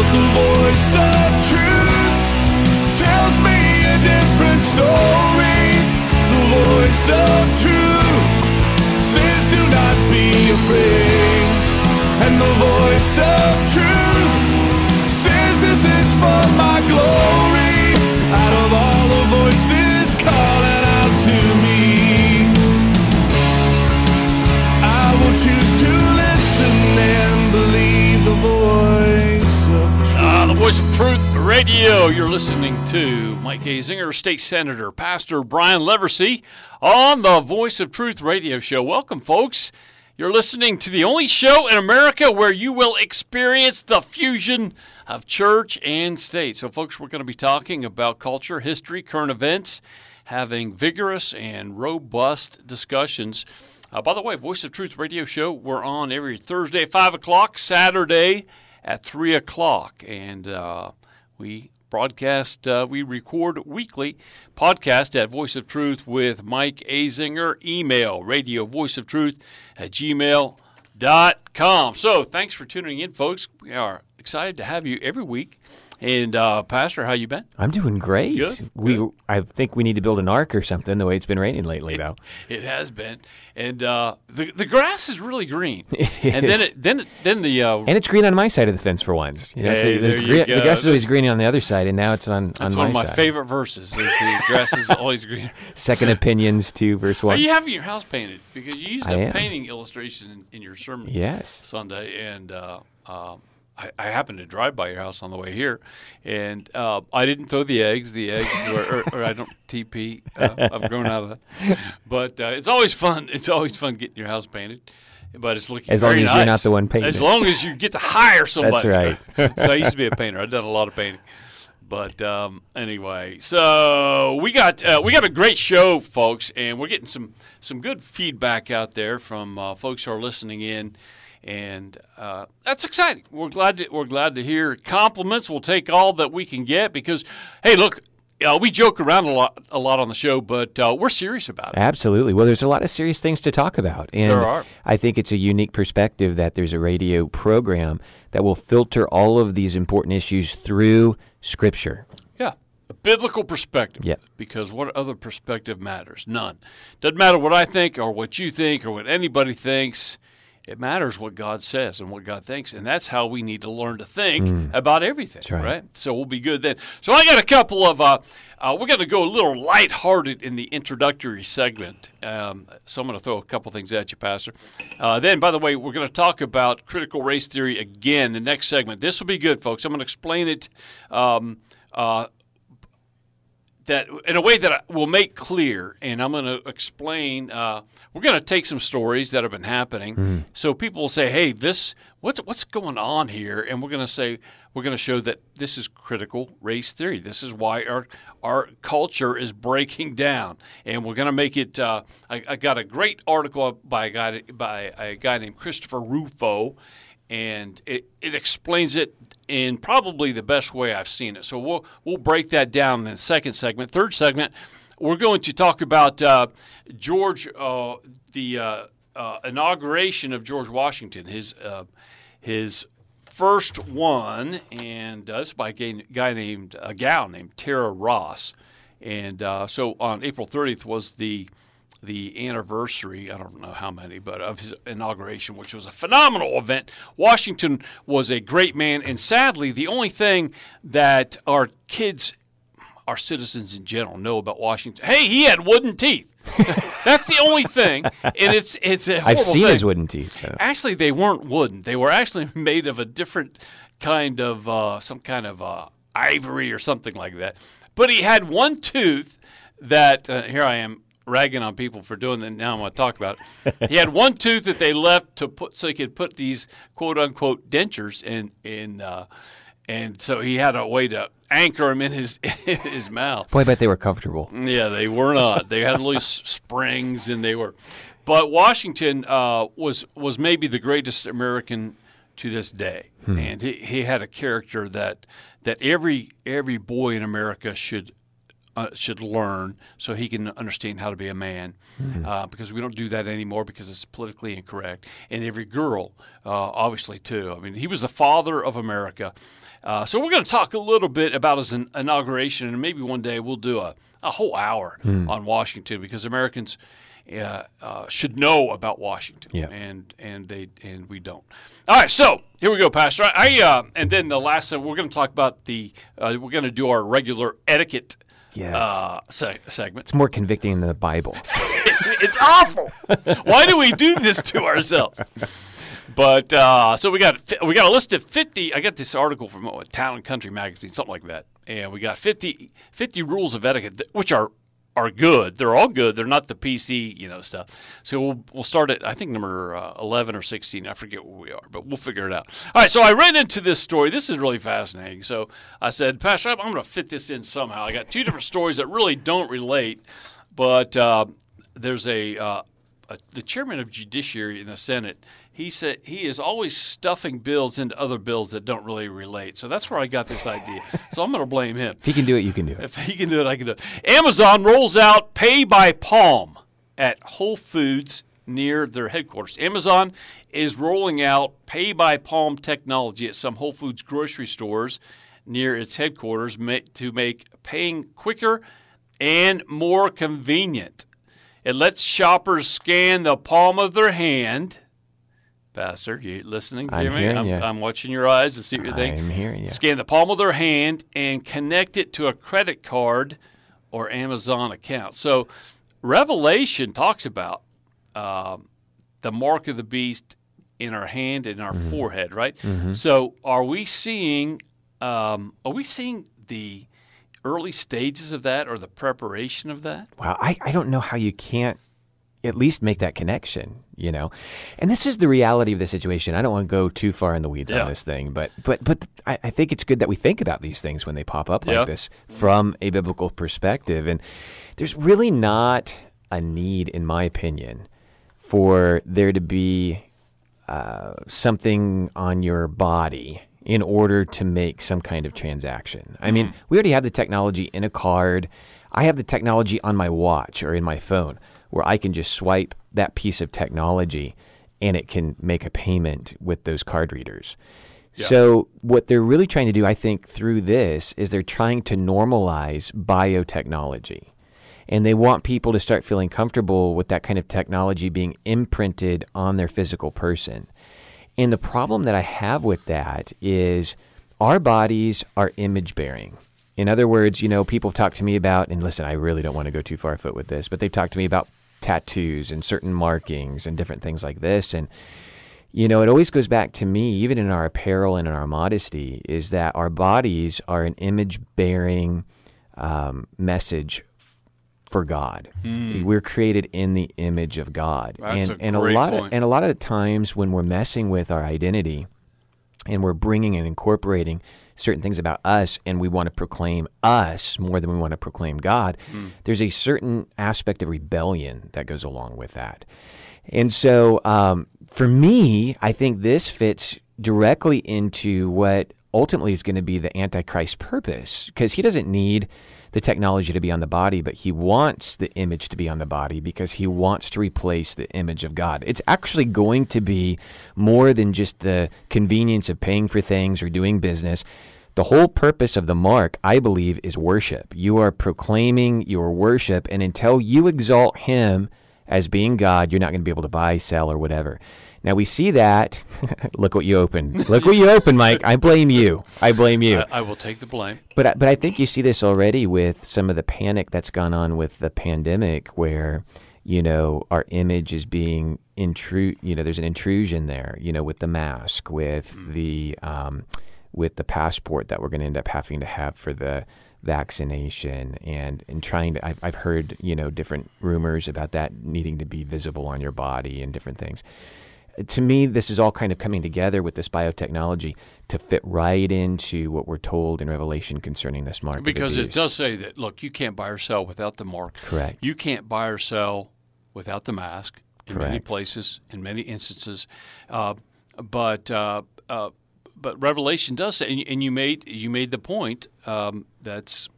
But the voice of truth tells me a different story. The voice of truth says, Do not be afraid. And the voice of truth says, This is for my glory. Out of all the voices calling out to me, I will choose to voice of truth radio. You're listening to Mike Azinger, State Senator, Pastor Brian Leversey on the Voice of Truth radio show. Welcome, folks. You're listening to the only show in America where you will experience the fusion of church and state. So, folks, we're going to be talking about culture, history, current events, having vigorous and robust discussions. Uh, by the way, Voice of Truth radio show, we're on every Thursday at 5 o'clock, Saturday at 3 o'clock. And uh, we broadcast, uh, we record weekly podcast at Voice of Truth with Mike Azinger. Email radio voice of truth at gmail.com. So thanks for tuning in, folks. We are excited to have you every week. And uh, Pastor, how you been? I'm doing great. Good, We, good. I think we need to build an ark or something. The way it's been raining lately, though. It has been, and uh, the the grass is really green. It And then it, then then the uh, And it's green on my side of the fence for once. You know, so the, there you go. the grass is always green on the other side, and now it's on, that's on one my of my side. favorite verses. Is the grass is always green. Second opinions two verse one. Are you having your house painted? Because you used I a am. painting illustration in, in your sermon Yes. Sunday, and uh, um I, I happened to drive by your house on the way here, and uh, I didn't throw the eggs. The eggs, or, or, or I don't TP. Uh, I've grown out of that, but uh, it's always fun. It's always fun getting your house painted. But it's looking As long as you're not the one painting As long as you get to hire somebody. That's right. so I used to be a painter. I've done a lot of painting. But um, anyway, so we got uh, we got a great show, folks, and we're getting some some good feedback out there from uh, folks who are listening in, and uh, that's exciting. We're glad to, we're glad to hear compliments. We'll take all that we can get because, hey, look, uh, we joke around a lot a lot on the show, but uh, we're serious about it. Absolutely. Well, there's a lot of serious things to talk about. And There are. I think it's a unique perspective that there's a radio program that will filter all of these important issues through Scripture. Yeah. A biblical perspective. Yep. Because what other perspective matters? None. Doesn't matter what I think or what you think or what anybody thinks. It matters what God says and what God thinks. And that's how we need to learn to think about everything. Mm. right. So we'll be good then. So I got a couple of, uh, uh, we're going to go a little lighthearted in the introductory segment. Um, so I'm going to throw a couple things at you, Pastor. Uh, then, by the way, we're going to talk about critical race theory again the next segment. This will be good, folks. I'm going to explain it. Um, uh, that in a way that will make clear, and I'm going to explain. Uh, we're going to take some stories that have been happening, so people will say, "Hey, this what's what's going on here?" And we're going to say we're going to show that this is critical race theory. This is why our our culture is breaking down, and we're going to make it. Uh, I, I got a great article by a guy by a guy named Christopher Rufo and it, it explains it in probably the best way I've seen it. So we'll we'll break that down in the second segment. Third segment, we're going to talk about uh, George, uh, the uh, uh, inauguration of George Washington, his uh, his first one, and uh, this is by a guy- named a gal named Tara Ross, and so on April 30th was the the anniversary, I don't know how many, but of his inauguration, which was a phenomenal event. Washington was a great man, and sadly, the only thing that our kids, our citizens in general, know about Washington, hey, he had wooden teeth. That's the only thing, and it's it's a I've seen thing. his wooden teeth. though. Actually, they weren't wooden. They were actually made of a different kind of uh, some kind of uh, ivory or something like that. But he had one tooth that uh, here I am ragging on people for doing that. Now I'm going to talk about it. he had one tooth that they left to put so he could put these quote unquote dentures in in. Uh, and so he had a way to anchor them in his in his mouth. Boy, I bet they were comfortable. Yeah, they were not. They had loose springs, and they were. But Washington uh, was was maybe the greatest American to this day, and he, he had a character that that every every boy in America should uh, should learn so he can understand how to be a man, uh, because we don't do that anymore because it's politically incorrect. And every girl, uh, obviously, too. I mean, he was the father of America. Uh, so we're going to talk a little bit about his in- inauguration, and maybe one day we'll do a, a whole hour on Washington because Americans uh, uh, should know about Washington, Yeah. and and they and we don't. All right, so here we go, Pastor. I, I uh, and then the last thing we're going to talk about the uh, we're going to do our regular etiquette Yes. uh, se- segment. It's more convicting than the Bible. It's, it's awful. Why do we do this to ourselves? But uh, so we got we got a list of 50. I got this article from what, Town and Country magazine, something like that, and we got 50, 50 rules of etiquette, which are are good. They're all good. They're not the PC, you know, stuff. So we'll, we'll start at I think number uh, 11 or 16. I forget where we are, but we'll figure it out. All right. So I ran into this story. This is really fascinating. So I said, Pastor, I'm, going to fit this in somehow. I got two different stories that really don't relate, but uh, there's a, uh, a the chairman of judiciary in the Senate. He said he is always stuffing bills into other bills that don't really relate. So that's where I got this idea. so I'm going to blame him. If he can do it, you can do it. If he can do it, I can do it. Amazon rolls out pay by palm at Whole Foods near their headquarters. Amazon is rolling out pay by palm technology at some Whole Foods grocery stores near its headquarters to make paying quicker and more convenient. It lets shoppers scan the palm of their hand. Pastor, you listening to I'm me? hearing I'm, you. I'm watching your eyes to see what you think I'm hearing you. scan the palm of their hand and connect it to a credit card or Amazon account. So, Revelation talks about um, the mark of the beast in our hand and our Mm-hmm. forehead, right? So, are we seeing? Um, are we seeing the early stages of that or the preparation of that? Wow, I, I don't know how you can't at least make that connection, you know. And this is the reality of the situation. I don't want to go too far in the weeds Yeah. on this thing, but but but I, I think it's good that we think about these things when they pop up like Yeah. this from a biblical perspective. And there's really not a need, in my opinion, for there to be uh, something on your body in order to make some kind of transaction. I mean, we already have the technology in a card. I have the technology on my watch or in my phone where I can just swipe that piece of technology and it can make a payment with those card readers. So, what they're really trying to do, I think, through this is they're trying to normalize biotechnology. And they want people to start feeling comfortable with that kind of technology being imprinted on their physical person. And the problem that I have with that is our bodies are image bearing. In other words, you know, people talk to me about, and listen, I really don't want to go too far afoot with this, but they've talked to me about tattoos and certain markings and different things like this. And, you know, it always goes back to me, even in our apparel and in our modesty, is that our bodies are an image bearing um, message for God. We're created in the image of God. Hmm. That's and a and a lot point. of and a lot of times when we're messing with our identity and we're bringing and incorporating certain things about us and we want to proclaim us more than we want to proclaim God, Hmm. there's a certain aspect of rebellion that goes along with that. And so um, for me, I think this fits directly into what ultimately is going to be the Antichrist purpose because he doesn't need the technology to be on the body, but he wants the image to be on the body because he wants to replace the image of God. It's actually going to be more than just the convenience of paying for things or doing business. The whole purpose of the mark, I believe, is worship. You are proclaiming your worship, and until you exalt him as being God, you're not going to be able to buy, sell, or whatever. Now we see that. Look what you opened. Look what you opened, Mike. I blame you. I blame you. I, I will take the blame. But I- but I think you see this already with some of the panic that's gone on with the pandemic, where you know our image is being intrude. You know, there's an intrusion there. You know, with the mask, with the um, with the passport that we're going to end up having to have for the vaccination, and and trying to. I've, I've heard you know different rumors about that needing to be visible on your body and different things to me, this is all kind of coming together with this biotechnology to fit right into what we're told in Revelation concerning this mark. Because it does say that, look, you can't buy or sell without the mark. Correct. You can't buy or sell without the mask in many places, in many instances. Uh, but uh, uh, but Revelation does say, and you- and you made you made the point um, that's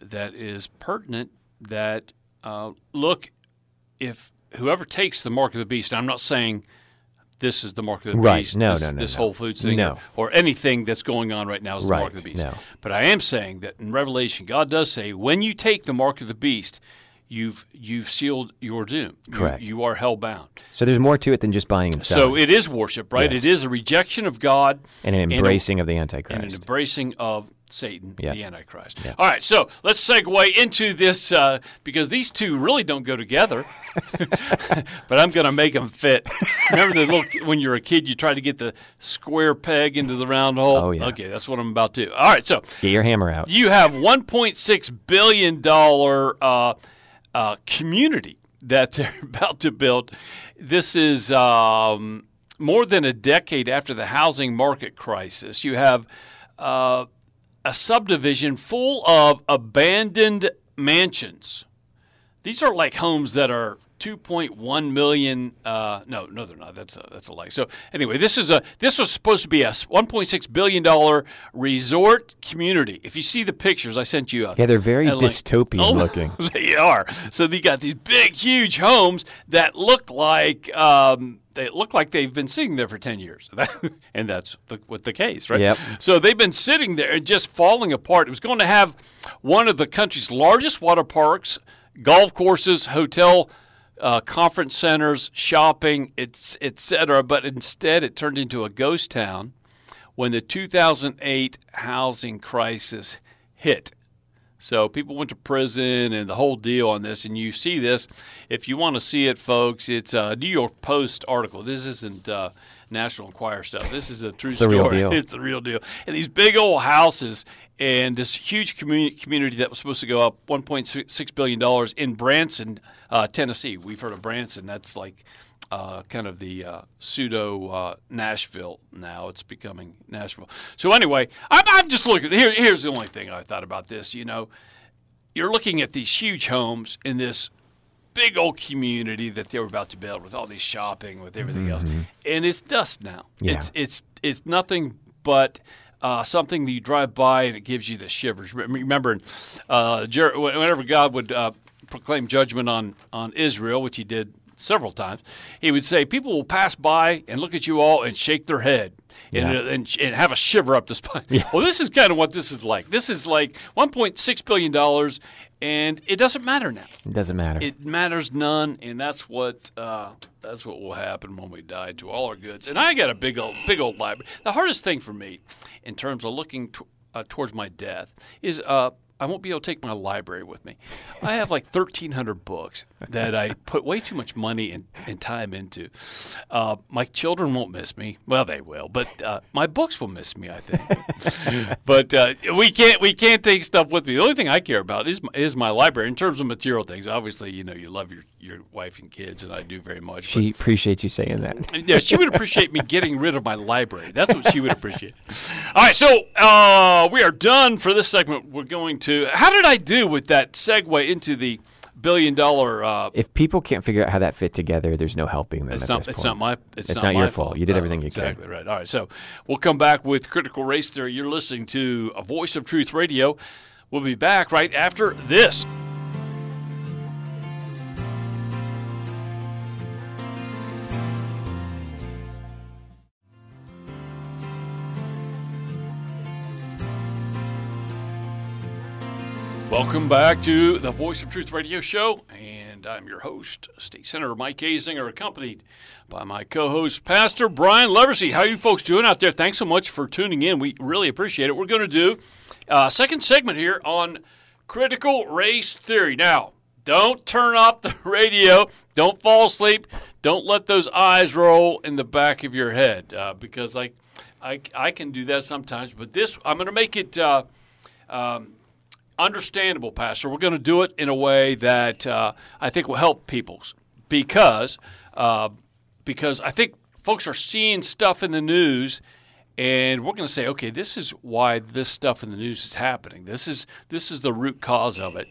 that is pertinent. That uh, look, if whoever takes the mark of the beast, I'm not saying this is the mark of the Right. beast. No, this, no, no, This no. Whole Foods thing, No. or anything that's going on right now is the mark of the beast. No. But I am saying that in Revelation, God does say, when you take the mark of the beast, you've you've sealed your doom. You- Correct. You, are hell bound. So there's more to it than just buying and selling, So it is worship, right? Yes. It is a rejection of God and an a- embracing of the Antichrist and an embracing of Satan, Yeah. the Antichrist. All right, so let's segue into this uh, because these two really don't go together. but I'm going to make them fit. Remember the little when you're a kid, you try to get the square peg into the round hole. Oh, yeah. Okay, that's what I'm about to. do. All right, so Get your hammer out. you have 1.6 billion dollar uh, uh, community that they're about to build. This is um, more than a decade after the housing market crisis. You have uh, a subdivision full of abandoned mansions. These are like homes that are 2.1 million. Uh, no, no, they're not. That's a, that's a lie. So anyway, this is a this was supposed to be a 1.6 billion dollar resort community. If you see the pictures, I sent you. A, Yeah, they're very dystopian Oh, looking. They are. So they got these big, huge homes that look like um, they look like they've been sitting there for ten years, and that's the, what the case, right? Yep. So they've been sitting there and just falling apart. It was going to have one of the country's largest water parks, golf courses, hotel. Uh, conference centers, shopping, it's et cetera, but instead it turned into a ghost town when the 2008 housing crisis hit. So people went to prison and the whole deal on this. And you see this. If you want to see it, folks, it's a New York Post article. This isn't uh, National Enquirer stuff. This is a true it's the story. real deal. It's the real deal. And these big old houses and this huge community, community that was supposed to go up $1.6 billion in Branson, uh, Tennessee. We've heard of Branson. That's like uh, kind of the uh, pseudo uh, Nashville now. It's becoming Nashville. So anyway, I'm, I'm just looking. Here, here's the only thing I thought about this. You know, you're looking at these huge homes in this big old community that they were about to build with all these shopping, with everything else, and it's dust now. Yeah. It's it's it's nothing but. Uh, something that you drive by and it gives you the shivers. Re- Remember, uh, Jer- whenever God would uh, proclaim judgment on on Israel, which He did several times, He would say, "People will pass by and look at you all and shake their head and, Yeah. and, and have a shiver up the spine." Well, this is kind of what this is like. This is like 1.6 billion dollars, and it doesn't matter now. It doesn't matter. It matters none, and that's what uh, that's what will happen when we die to all our goods. And I got a big old big old library. The hardest thing for me, in terms of looking uh, towards my death, is uh, I won't be able to take my library with me. I have like thirteen hundred books that I put way too much money and, and time into. Uh, my children won't miss me. Well, they will, but uh, my books will miss me. I think. but uh, we can't we can't take stuff with me. The only thing I care about is my, is my library in terms of material things. Obviously, you know you love your, your wife and kids, and I do very much. but- she appreciates you saying that. yeah, she would appreciate me getting rid of my library. That's what she would appreciate. All right, so uh, we are done for this segment. We're going to. How did I do with that segue into the billion dollar? Uh, If people can't figure out how that fit together, there's no helping them it's at not. this It's not my. It's, It's not, not your fault. You did everything you could. exactly right. All right, so we'll come back with critical race theory. You're listening to a Voice of Truth Radio. We'll be back right after this. Welcome back to the Voice of Truth Radio Show, and I'm your host, State Senator Mike Azinger, accompanied by my co-host, Pastor Brian Leversey. How you folks doing out there? Thanks so much for tuning in. We really appreciate it. We're going to do a second segment here on critical race theory. Now, don't turn off the radio. Don't fall asleep. Don't let those eyes roll in the back of your head uh, because I, I, I can do that sometimes. But this, I'm going to make it. Uh, understandable, Pastor. We're going to do it in a way that uh, I think will help people because uh, because I think folks are seeing stuff in the news. And we're going to say, okay, this is why this stuff in the news is happening. This is this is the root cause of it.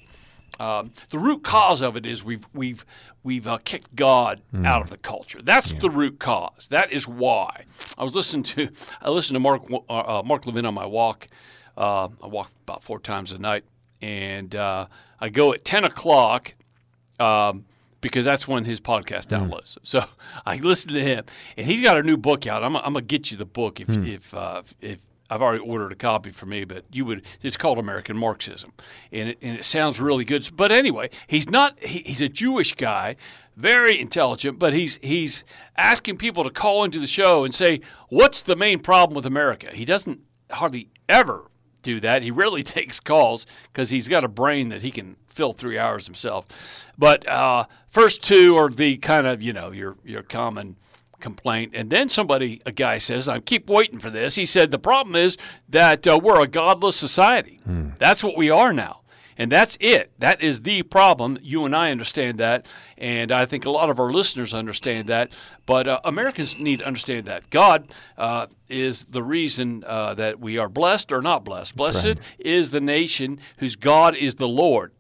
Um, the root cause of it is we've we've we've uh, kicked God out of the culture. That's the root cause. That is why. I was listening to I listened to Mark uh, uh, Mark Levin on my walk. Uh, I walk about four times a night, and uh, I go at ten o'clock. Um, because that's when his podcast downloads. So I listen to him, and he's got a new book out. I'm, I'm gonna get you the book if if uh, if I've already ordered a copy for me, but you would. It's called American Marxism, and it, and it sounds really good. But anyway, he's not. He, he's a Jewish guy, very intelligent, but he's he's asking people to call into the show and say, "What's the main problem with America?" He doesn't hardly ever do that. He rarely takes calls because he's got a brain that he can fill three hours himself. But uh, first two are the kind of you know your your common complaint, and then somebody a guy says, "I keep waiting for this." He said the problem is that uh, we're a godless society. That's what we are now. And that's it. That is the problem. You and I understand that, and I think a lot of our listeners understand that. But uh, Americans need to understand that God uh, is the reason uh, that we are blessed or not blessed. Blessed is the nation whose God is the Lord.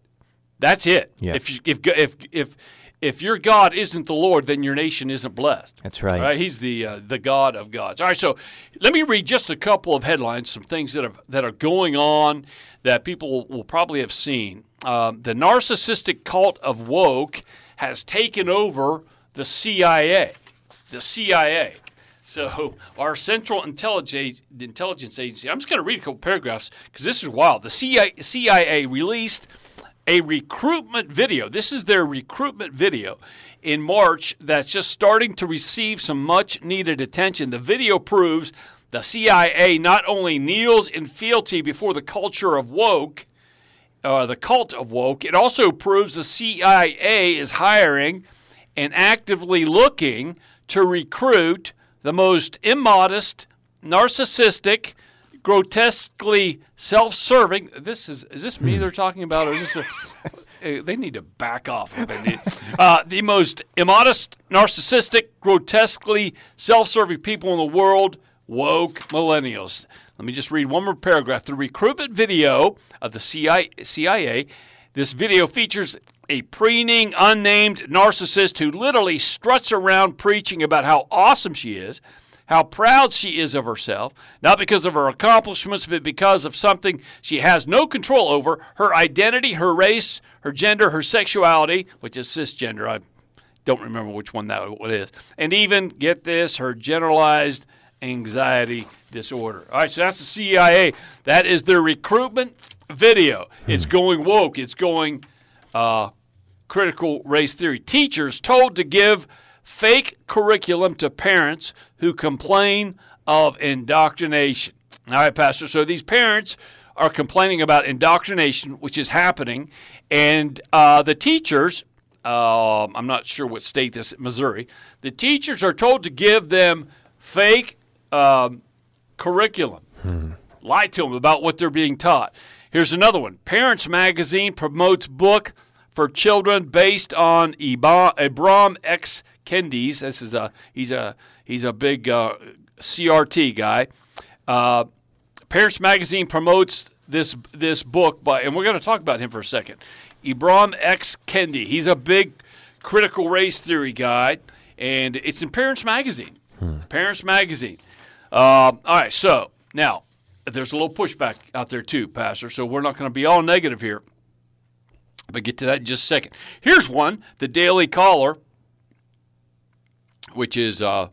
That's it. Yeah. If you, if if if if your God isn't the Lord, then your nation isn't blessed. That's right. Right. He's the uh, the God of gods. All right. So let me read just a couple of headlines, some things that have that are going on that people will probably have seen. Um, the narcissistic cult of woke has taken over the CIA. The CIA. So our Central Intelligence Intelligence Agency. I'm just going to read a couple paragraphs because this is wild. The CIA, CIA released a recruitment video. This is their recruitment video in March that's just starting to receive some much needed attention. The video proves the CIA not only kneels in fealty before the culture of woke, uh, the cult of woke, it also proves the CIA is hiring and actively looking to recruit the most immodest, narcissistic, grotesquely self-serving. This is is this me they're talking about, or is this a? They need to back off. They need- Uh, the most immodest, narcissistic, grotesquely self-serving people in the world, woke millennials. Let me just read one more paragraph. The recruitment video of the CIA this video features a preening, unnamed narcissist who literally struts around preaching about how awesome she is, how proud she is of herself, not because of her accomplishments, but because of something she has no control over her identity, her race, her gender, her sexuality, which is cisgender. I don't remember which one that one is. And even, get this, her generalized anxiety disorder. All right, so that's the CIA. That is their recruitment video. It's going woke. It's going uh, critical race theory. Teachers told to give fake curriculum to parents who complain of indoctrination. All right, Pastor. So these parents are complaining about indoctrination, which is happening, and uh, the teachers. Um, I'm not sure what state this is, Missouri. The teachers are told to give them fake um, curriculum. Lie to them about what they're being taught. Here's another one. Parents Magazine promotes book for children based on Ibram X Kendi's. This is a he's a he's a big uh, CRT guy. Uh, Parents Magazine promotes this this book by, and we're going to talk about him for a second. Ibram X Kendi. He's a big critical race theory guy, and it's in Parents Magazine. Parents Magazine. Um, all right, so now there's a little pushback out there too, Pastor. So we're not going to be all negative here, but get to that in just a second. Here's one: the Daily Caller, which is uh,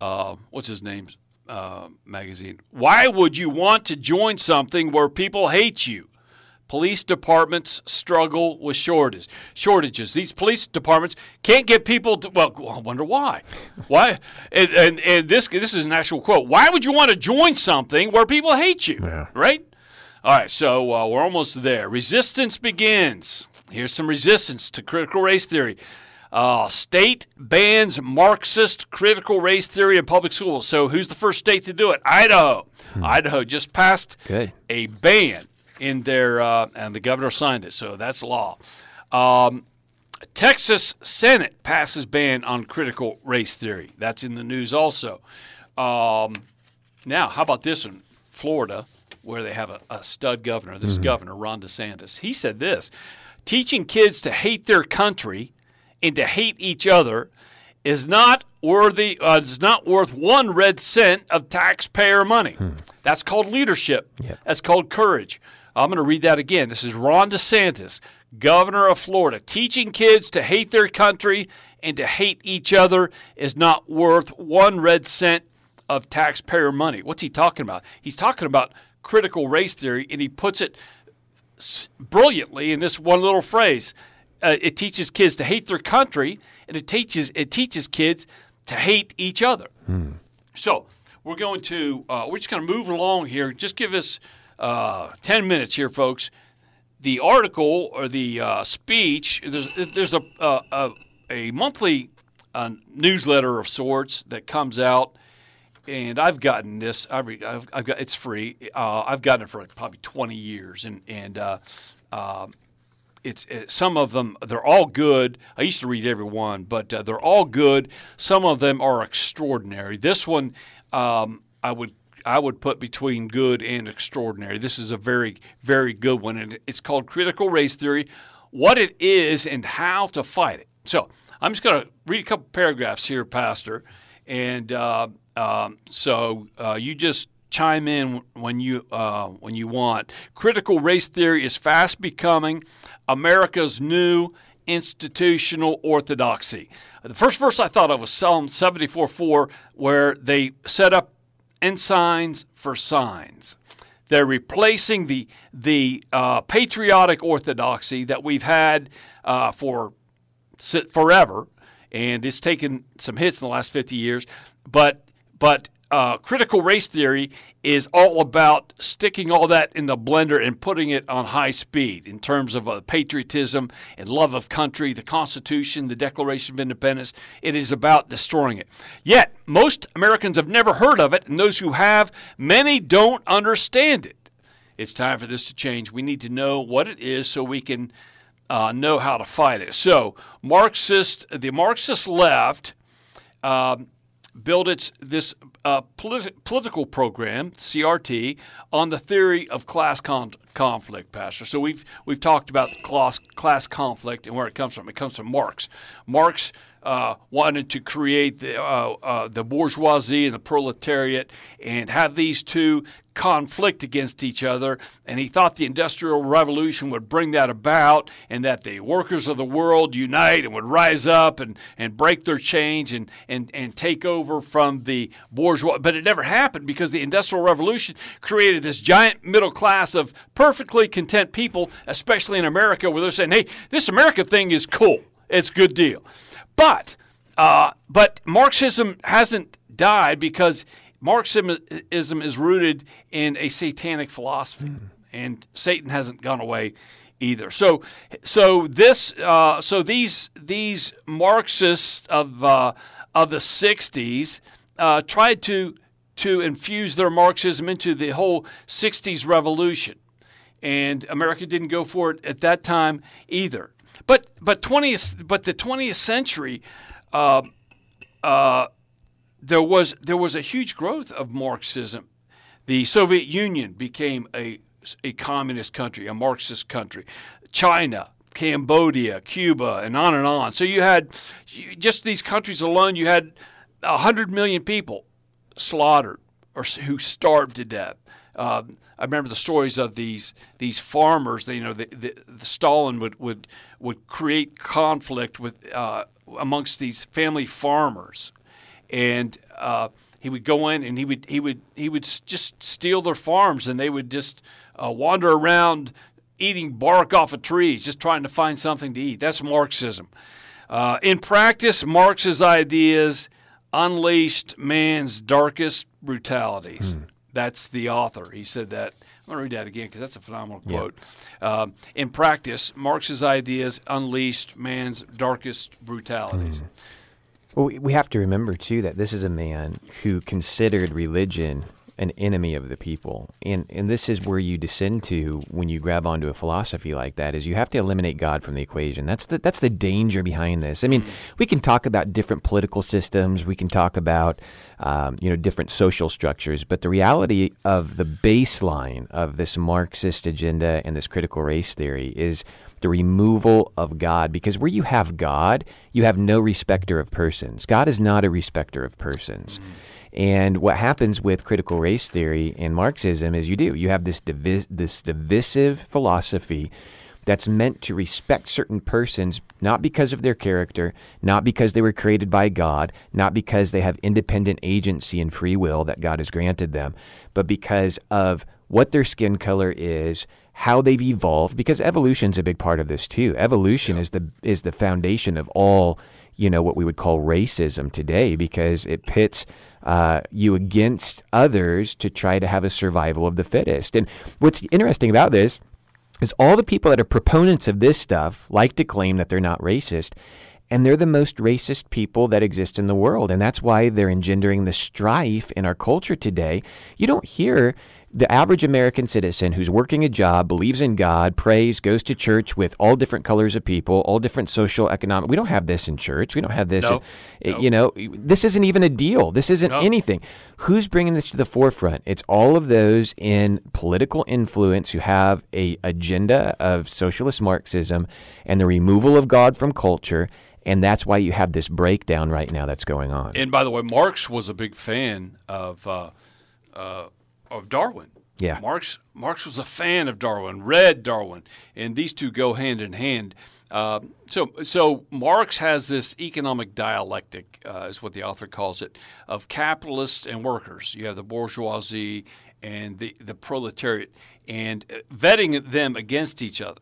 uh, what's his name? Uh, magazine. Why would you want to join something where people hate you? Police departments struggle with shortages. Shortages. These police departments can't get people to. Well, I wonder why. Why? And, and, and this this is an actual quote. Why would you want to join something where people hate you? Yeah. Right. All right. So uh, we're almost there. Resistance begins. Here's some resistance to critical race theory. Uh, state bans Marxist critical race theory in public schools. So who's the first state to do it? Idaho. Idaho just passed Good. a ban in their, uh, and the governor signed it. So that's law. Um, Texas Senate passes ban on critical race theory. That's in the news also. Um, now, how about this one? Florida, where they have a, a stud governor, this governor, Ron DeSantis. He said this teaching kids to hate their country and to hate each other is not worthy uh, is not worth one red cent of taxpayer money. That's called leadership. Yep. That's called courage. I'm going to read that again. This is Ron DeSantis, governor of Florida, teaching kids to hate their country and to hate each other is not worth one red cent of taxpayer money. What's he talking about? He's talking about critical race theory, and he puts it brilliantly in this one little phrase. Uh, it teaches kids to hate their country, and it teaches it teaches kids to hate each other. Hmm. So we're going to uh, we're just going to move along here. Just give us uh, ten minutes here, folks. The article or the uh, speech there's there's a a, a monthly uh, newsletter of sorts that comes out and I've gotten this. I've, I've, I've got it's free. Uh, I've gotten it for like probably 20 years, and and uh, uh, it's it, some of them they're all good. I used to read every one, but uh, they're all good. Some of them are extraordinary. This one, um, I would. I would put between good and extraordinary. This is a very, very good one, and it's called Critical Race Theory What It Is and How to Fight It. So, I'm just going to read a couple paragraphs here, Pastor, and uh, um, so uh, you just chime in when you uh, when you want. Critical race theory is fast becoming America's new institutional orthodoxy. The first verse I thought of was Psalm 74:4, where they set up ensigns for signs. They're replacing the the uh, patriotic orthodoxy that we've had uh, for forever, and it's taken some hits in the last 50 years. But but uh, critical race theory is all about sticking all that in the blender and putting it on high speed in terms of uh, patriotism and love of country, the Constitution, the Declaration of Independence. It is about destroying it. Yet, most Americans have never heard of it, and those who have, many don't understand it. It's time for this to change. We need to know what it is so we can uh, know how to fight it. So, Marxist, the Marxist left. Um, built its this uh, politi- political program CRT on the theory of class con- conflict, Pastor. So we've we've talked about class class conflict and where it comes from. It comes from Marx. Marx uh, wanted to create the, uh, uh, the bourgeoisie and the proletariat and have these two conflict against each other. And he thought the Industrial Revolution would bring that about and that the workers of the world unite and would rise up and, and break their chains and, and, and take over from the bourgeois. But it never happened because the Industrial Revolution created this giant middle class of perfectly content people, especially in America, where they're saying, hey, this America thing is cool. It's a good deal. But uh, but Marxism hasn't died because Marxism is rooted in a satanic philosophy, mm. and Satan hasn't gone away either. So so this uh, so these these Marxists of uh, of the '60s uh, tried to to infuse their Marxism into the whole '60s revolution, and America didn't go for it at that time either. But but twentieth but the twentieth century, uh, uh, there was there was a huge growth of Marxism. The Soviet Union became a a communist country, a Marxist country. China, Cambodia, Cuba, and on and on. So you had just these countries alone. You had hundred million people slaughtered or who starved to death. Uh, I remember the stories of these these farmers. you know, the, the, the, Stalin would, would would create conflict with uh, amongst these family farmers, and uh, he would go in and he would he would he would just steal their farms, and they would just uh, wander around eating bark off of trees, just trying to find something to eat. That's Marxism. Uh, in practice, Marx's ideas unleashed man's darkest brutalities. Hmm. That's the author. He said that. I'm going to read that again because that's a phenomenal quote. Yeah. Um, in practice, Marx's ideas unleashed man's darkest brutalities. Mm. Well, we have to remember, too, that this is a man who considered religion an enemy of the people. And and this is where you descend to when you grab onto a philosophy like that is you have to eliminate God from the equation. That's the that's the danger behind this. I mean, we can talk about different political systems, we can talk about um, you know different social structures, but the reality of the baseline of this Marxist agenda and this critical race theory is the removal of God because where you have God, you have no respecter of persons. God is not a respecter of persons. Mm-hmm. And what happens with critical race theory and Marxism is you do you have this divis- this divisive philosophy that's meant to respect certain persons not because of their character, not because they were created by God, not because they have independent agency and free will that God has granted them, but because of what their skin color is, how they've evolved because evolution's a big part of this too. Evolution yeah. is the is the foundation of all, you know, what we would call racism today because it pits uh, you against others to try to have a survival of the fittest. And what's interesting about this is all the people that are proponents of this stuff like to claim that they're not racist. And they're the most racist people that exist in the world. And that's why they're engendering the strife in our culture today. You don't hear the average American citizen who's working a job, believes in God, prays, goes to church with all different colors of people, all different social, economic. We don't have this in church. We don't have this. No. In, You know, this isn't even a deal. This isn't no. anything. Who's bringing this to the forefront? It's all of those in political influence who have a agenda of socialist Marxism and the removal of God from culture. And that's why you have this breakdown right now that's going on. And by the way, Marx was a big fan of. Uh, uh, of Darwin. Yeah. Marx Marx was a fan of Darwin, read Darwin, and these two go hand in hand. Uh, so so Marx has this economic dialectic, uh, is what the author calls it, of capitalists and workers. You have the bourgeoisie and the the proletariat, and uh, vetting them against each other.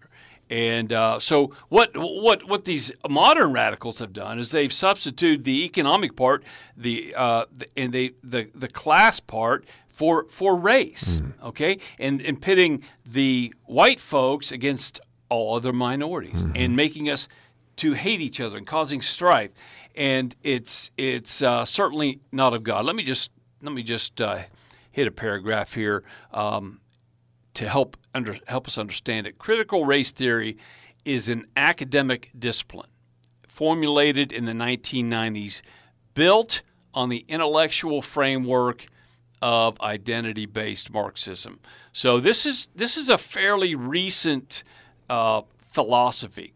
And uh, so, what what what these modern radicals have done is they've substituted the economic part, the, uh, the and they the the class part for for race, mm. okay, and and pitting the white folks against all other minorities mm-hmm. and making us to hate each other and causing strife, and it's it's uh, certainly not of God. Let me just let me just uh, hit a paragraph here um, to help under help us understand it. Critical race theory is an academic discipline formulated in the 1990s, built on the intellectual framework of identity based Marxism. So this is this is a fairly recent uh, philosophy,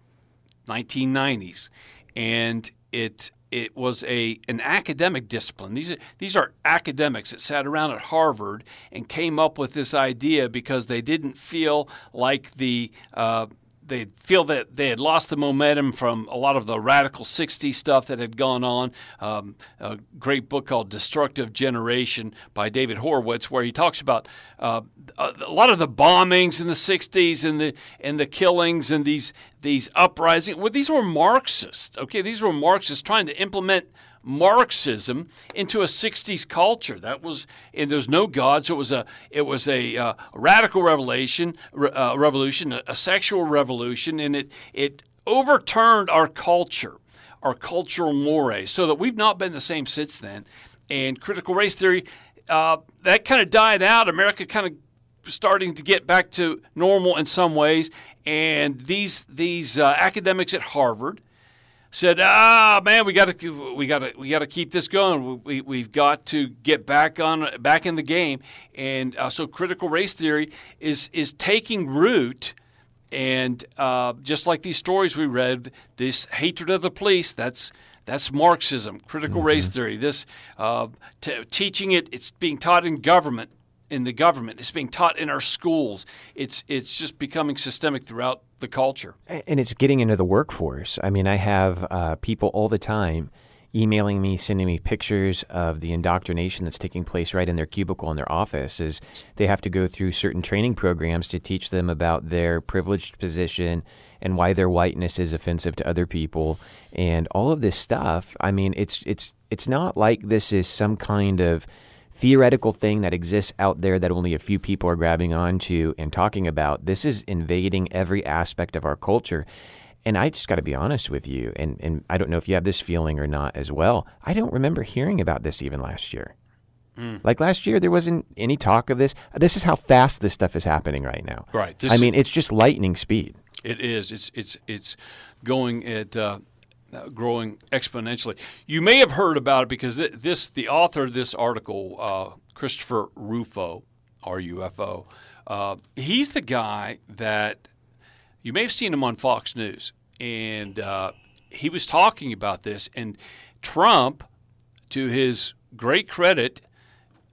1990s, and it it was a an academic discipline. These are, these are academics that sat around at Harvard and came up with this idea because they didn't feel like the uh, they feel that they had lost the momentum from a lot of the radical 60s stuff that had gone on. Um, a great book called Destructive Generation by David Horowitz, where he talks about uh, a lot of the bombings in the 60s and the and the killings and these these uprisings. Well, these were Marxists. Okay, these were Marxists trying to implement Marxism into a 60s culture. That was, and there's no God, so it was a, it was a uh, radical revelation, uh, revolution, a, a sexual revolution, and it, it overturned our culture, our cultural mores, so that we've not been the same since then. And critical race theory, uh, that kind of died out. America kind of starting to get back to normal in some ways. And these these uh, academics at Harvard said, "Ah, man, we got to we got to we got to keep this going. We we've got to get back on back in the game." And uh, so, critical race theory is is taking root. And uh, just like these stories we read, this hatred of the police, that's that's Marxism, critical mm-hmm. race theory. This uh, t- teaching it, it's being taught in government, in the government. It's being taught in our schools. It's it's just becoming systemic throughout the culture. And it's getting into the workforce. I mean, I have uh, people all the time emailing me, sending me pictures of the indoctrination that's taking place right in their cubicle in their office. Is they have to go through certain training programs to teach them about their privileged position and why their whiteness is offensive to other people and all of this stuff. I mean, it's it's it's not like this is some kind of theoretical thing that exists out there that only a few people are grabbing onto and talking about. This is invading every aspect of our culture. And I just got to be honest with you, and, and I don't know if you have this feeling or not as well. I don't remember hearing about this even last year. Mm. Like last year, there wasn't any talk of this. This is how fast this stuff is happening right now. Right. This I mean, it's just lightning speed. It is. It's it's it's going at uh, uh, growing exponentially. You may have heard about it because this the author of this article, uh, Christopher Rufo, R U F O, uh, he's the guy that you may have seen him on Fox News, and uh, he was talking about this. And Trump, to his great credit,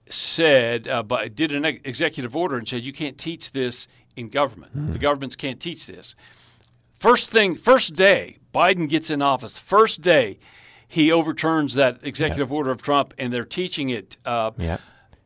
said, uh, but did an executive order and said you can't teach this in government. The governments can't teach this. First thing, first day Biden gets in office, first day he overturns that executive order of Trump, and they're teaching it. Uh, Yeah.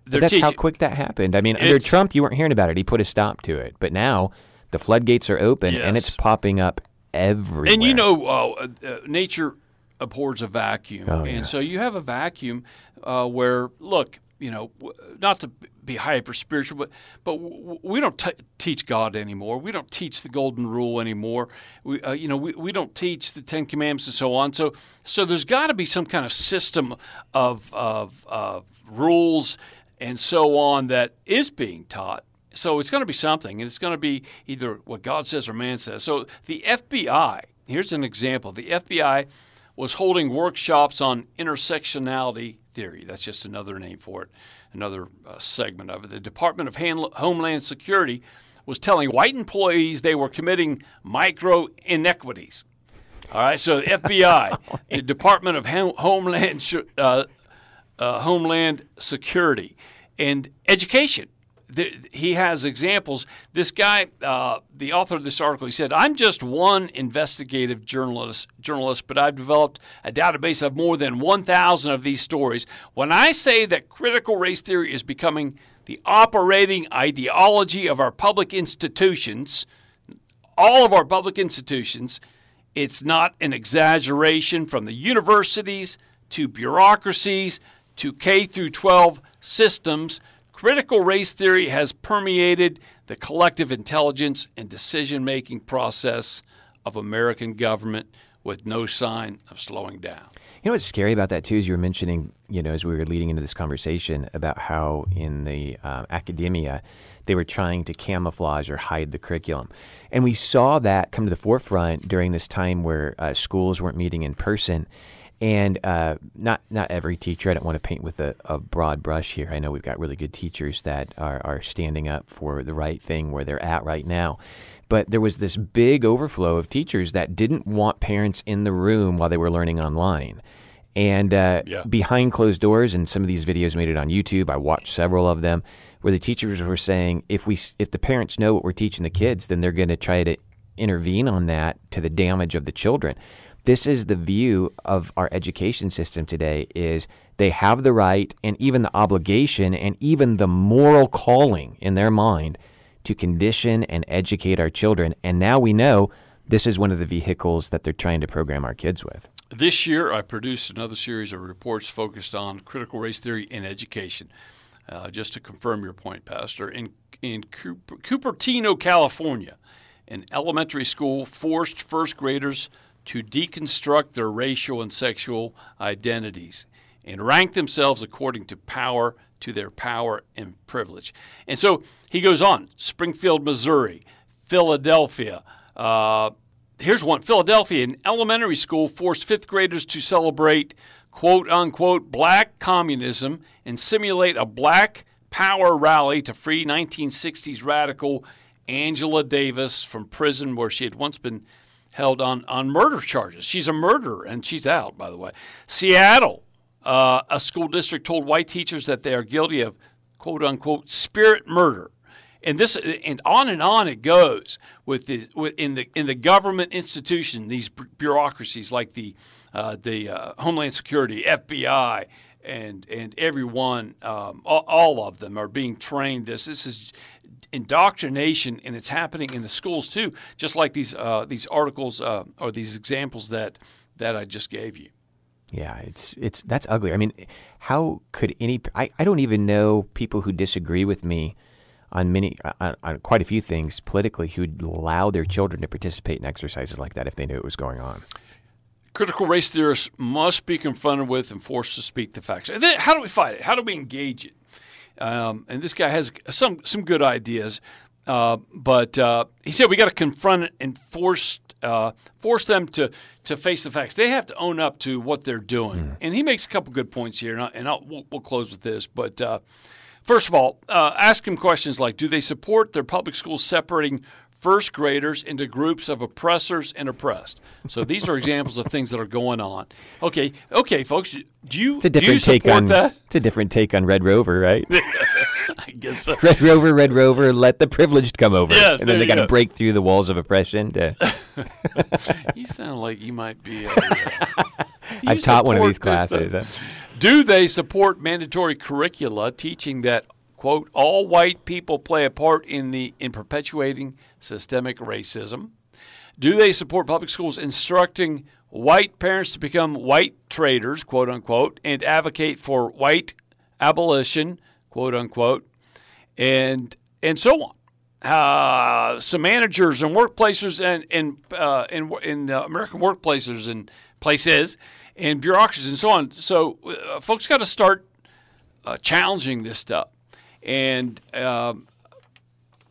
that's how quick that happened. I mean, under Trump, you weren't hearing about it. He put a stop to it. But now the floodgates are open and it's popping up everywhere. And you know, uh, uh, nature abhors a vacuum, Oh, and yeah. so you have a vacuum uh, where, look, you know, not to be hyper spiritual, but but we don't t- teach God anymore. We don't teach the Golden Rule anymore. We, uh, you know, we, we don't teach the Ten Commandments and so on. So so there's got to be some kind of system of of, of rules and so on that is being taught. So it's going to be something, and it's going to be either what God says or man says. So the FBI, here's an example. The FBI was holding workshops on intersectionality theory. That's just another name for it, another uh, segment of it. The Department of Han- Homeland Security was telling white employees they were committing micro inequities. All right, so the FBI, the Department of Hom- Homeland uh, uh, Homeland Security, and education. He has examples. This guy, uh, the author of this article, he said, "I'm just one investigative journalist, journalist, but I've developed a database of more than 1,000 of these stories. When I say that critical race theory is becoming the operating ideology of our public institutions, all of our public institutions, it's not an exaggeration from the universities to bureaucracies to K through 12 systems. Critical race theory has permeated the collective intelligence and decision making process of American government with no sign of slowing down. You know what's scary about that too is you were mentioning, you know, as we were leading into this conversation about how in the uh, academia they were trying to camouflage or hide the curriculum, and we saw that come to the forefront during this time where uh, schools weren't meeting in person. And uh, not not every teacher. I don't want to paint with a, a broad brush here. I know we've got really good teachers that are, are standing up for the right thing where they're at right now. But there was this big overflow of teachers that didn't want parents in the room while they were learning online. And uh, Yeah. behind closed doors, and some of these videos made it on YouTube. I watched several of them where the teachers were saying, if we, if the parents know what we're teaching the kids, then they're going to try to intervene on that to the damage of the children. This is the view of our education system today: is they have the right and even the obligation and even the moral calling in their mind to condition and educate our children. And now we know this is one of the vehicles that they're trying to program our kids with. This year, I produced another series of reports focused on critical race theory in education. Uh, just to confirm your point, Pastor, in in Cuper, Cupertino, California, an elementary school forced first graders to deconstruct their racial and sexual identities and rank themselves according to power to their power and privilege. And so he goes on: Springfield, Missouri, Philadelphia. Uh, here's one Philadelphia, an elementary school forced fifth graders to celebrate quote unquote black communism and simulate a black power rally to free 1960s radical Angela Davis from prison where she had once been held on, on murder charges. She's a murderer and she's out, by the way. Seattle, uh, a school district told white teachers that they are guilty of quote unquote spirit murder and this and on and on it goes with the with, in the in the government institution these bureaucracies like the uh, the uh, Homeland Security FBI and and everyone um, all, all of them are being trained this this is indoctrination and it's happening in the schools too just like these uh, these articles uh, or these examples that that I just gave you Yeah, it's it's that's ugly. I mean, how could any? I, I don't even know people who disagree with me on many on, on quite a few things politically who'd allow their children to participate in exercises like that if they knew it was going on. Critical race theorists must be confronted with and forced to speak the facts. And then how do we fight it? How do we engage it? Um, and this guy has some some good ideas, uh, but uh, he said we got to confront and force uh, force them to to face the facts. They have to own up to what they're doing. And he makes a couple good points here, and, I, and I'll, we'll, we'll close with this. But uh, first of all, uh, ask him questions like: Do they support their public schools separating first graders into groups of oppressors and oppressed. So these are examples of things that are going on. Okay, okay, folks, do you It's a do you different take on that? it's a different take on Red Rover, right? I guess so. Red Rover, Red Rover, let the privileged come over. Yes, and then they got to break through the walls of oppression. To, You sound like you might be. A, uh, I've taught one of these support this, classes. uh, Do they support mandatory curricula teaching that quote all white people play a part in the in perpetuating systemic racism? Do they support public schools instructing white parents to become white traitors, quote unquote, and advocate for white abolition, quote unquote, and and so on? Uh, some managers and workplaces and in uh, in in uh, American workplaces and places and bureaucracies and so on. So uh, folks got to start uh, challenging this stuff, and um,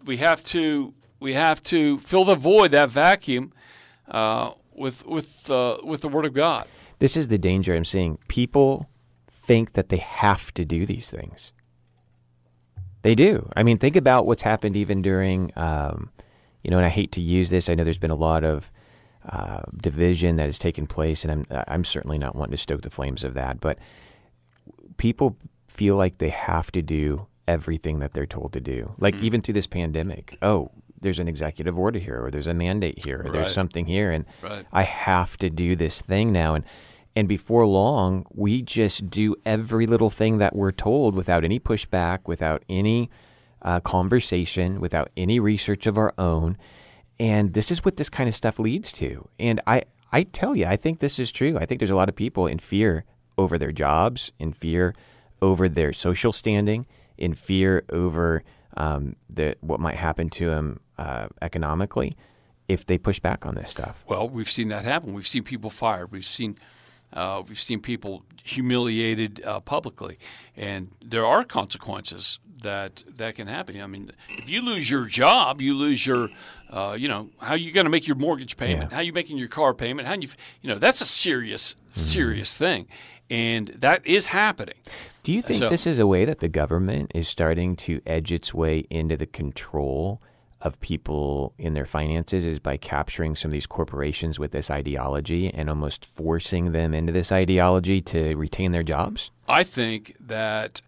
we have to we have to fill the void that vacuum uh, with with uh, with the Word of God. This is the danger I'm seeing. People think that they have to do these things. They do. I mean, think about what's happened even during, um, you know, and I hate to use this. I know there's been a lot of uh, division that has taken place, and I'm I'm certainly not wanting to stoke the flames of that. But people feel like they have to do everything that they're told to do. Like even through this pandemic, oh, there's an executive order here, or there's a mandate here, or Right. there's something here, and Right. I have to do this thing now. And and before long, we just do every little thing that we're told without any pushback, without any uh, conversation, without any research of our own. And this is what this kind of stuff leads to. And I, I tell you, I think this is true. I think there's a lot of people in fear over their jobs, in fear over their social standing, in fear over um, the, what might happen to them uh, economically if they push back on this stuff. Well, we've seen that happen. We've seen people fired. We've seen uh, we've seen people humiliated uh, publicly, and there are consequences that that can happen. I mean, if you lose your job, you lose your, uh, you know, how are you going to make your mortgage payment? Yeah. How you making your car payment? How you, you know, that's a serious, serious thing, and that is happening. Do you think So- this is a way that the government is starting to edge its way into the control of people in their finances is by capturing some of these corporations with this ideology and almost forcing them into this ideology to retain their jobs? I think that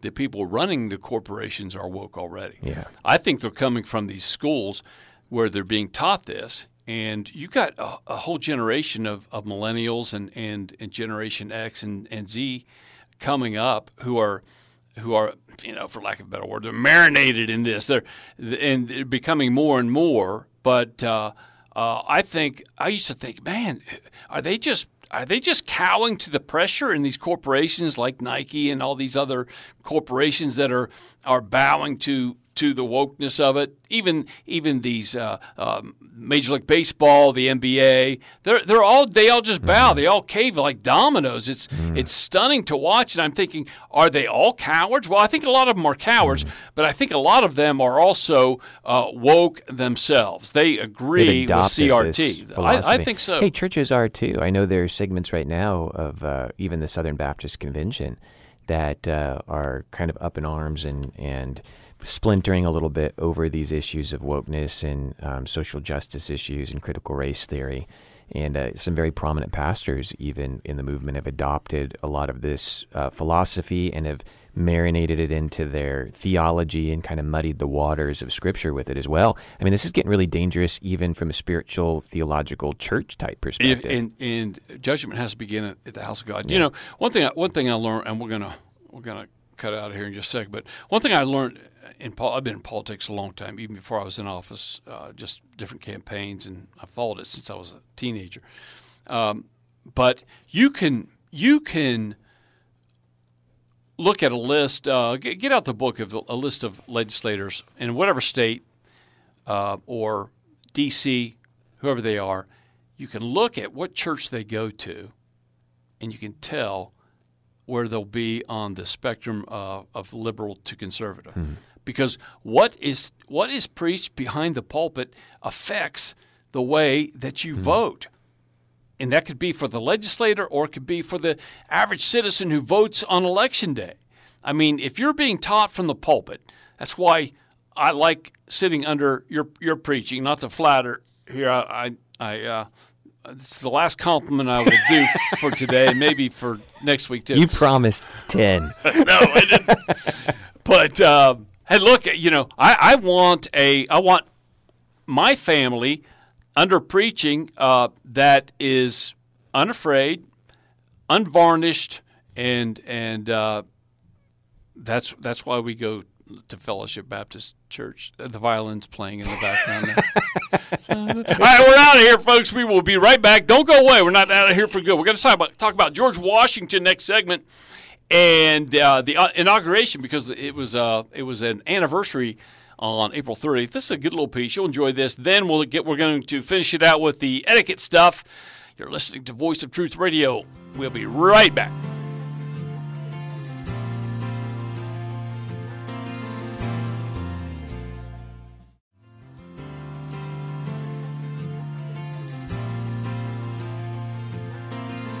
the people running the corporations are woke already. Yeah. I think they're coming from these schools where they're being taught this. And you got a, a whole generation of, of millennials and, and, and Generation X and, and Z coming up who are who are you know for lack of a better word they're marinated in this. They're and they're becoming more and more but uh, uh, I think I used to think man are they just are they just cowing to the pressure in these corporations like Nike and all these other corporations that are are bowing to to the wokeness of it. Even even these uh, um, Major League Baseball, the NBA, they're they're all they all just bow. They all cave like dominoes. It's it's stunning to watch. And I'm thinking, are they all cowards? Well, I think a lot of them are cowards, but I think a lot of them are also uh, woke themselves. They agree with CRT. I, I think so. Hey, churches are too. I know there are segments right now of uh, even the Southern Baptist Convention that uh, are kind of up in arms and and splintering a little bit over these issues of wokeness and um, social justice issues and critical race theory. And uh, some very prominent pastors, even in the movement, have adopted a lot of this uh, philosophy and have marinated it into their theology and kind of muddied the waters of Scripture with it as well. I mean, this is getting really dangerous, even from a spiritual, theological, church type perspective. and and judgment has to begin at, at the house of God. You know, one thing I- one thing I learned, and we're gonna we're gonna cut out of here in just a second. But one thing I learned in I've been in politics a long time, even before I was in office, uh, just different campaigns, and I followed it since I was a teenager. Um, but you can you can look at a list, uh, get, get out the book of the, a list of legislators in whatever state uh, or D.C., whoever they are. You can look at what church they go to, and you can tell where they'll be on the spectrum uh, of liberal to conservative. Because what is what is preached behind the pulpit affects the way that you vote. And that could be for the legislator or it could be for the average citizen who votes on election day. I mean, if you're being taught from the pulpit, that's why I like sitting under your your preaching. Not to flatter here, I I. Uh, it's the last compliment I will do for today, and maybe for next week too. You promised 10. no, I didn't. but uh, hey, look, you know, I, I want a, I want my family under preaching uh, that is unafraid, unvarnished, and and uh, that's that's why we go to Fellowship Baptist Church. The violin's playing in the background. All right, we're out of here, folks. We will be right back. Don't go away. We're not out of here for good. We're going to talk about talk about George Washington next segment and uh, the uh, inauguration because it was uh, it was an anniversary on April 30th. This is a good little piece. You'll enjoy this. Then we'll get we're going to finish it out with the etiquette stuff. You're listening to Voice of Truth Radio. We'll be right back.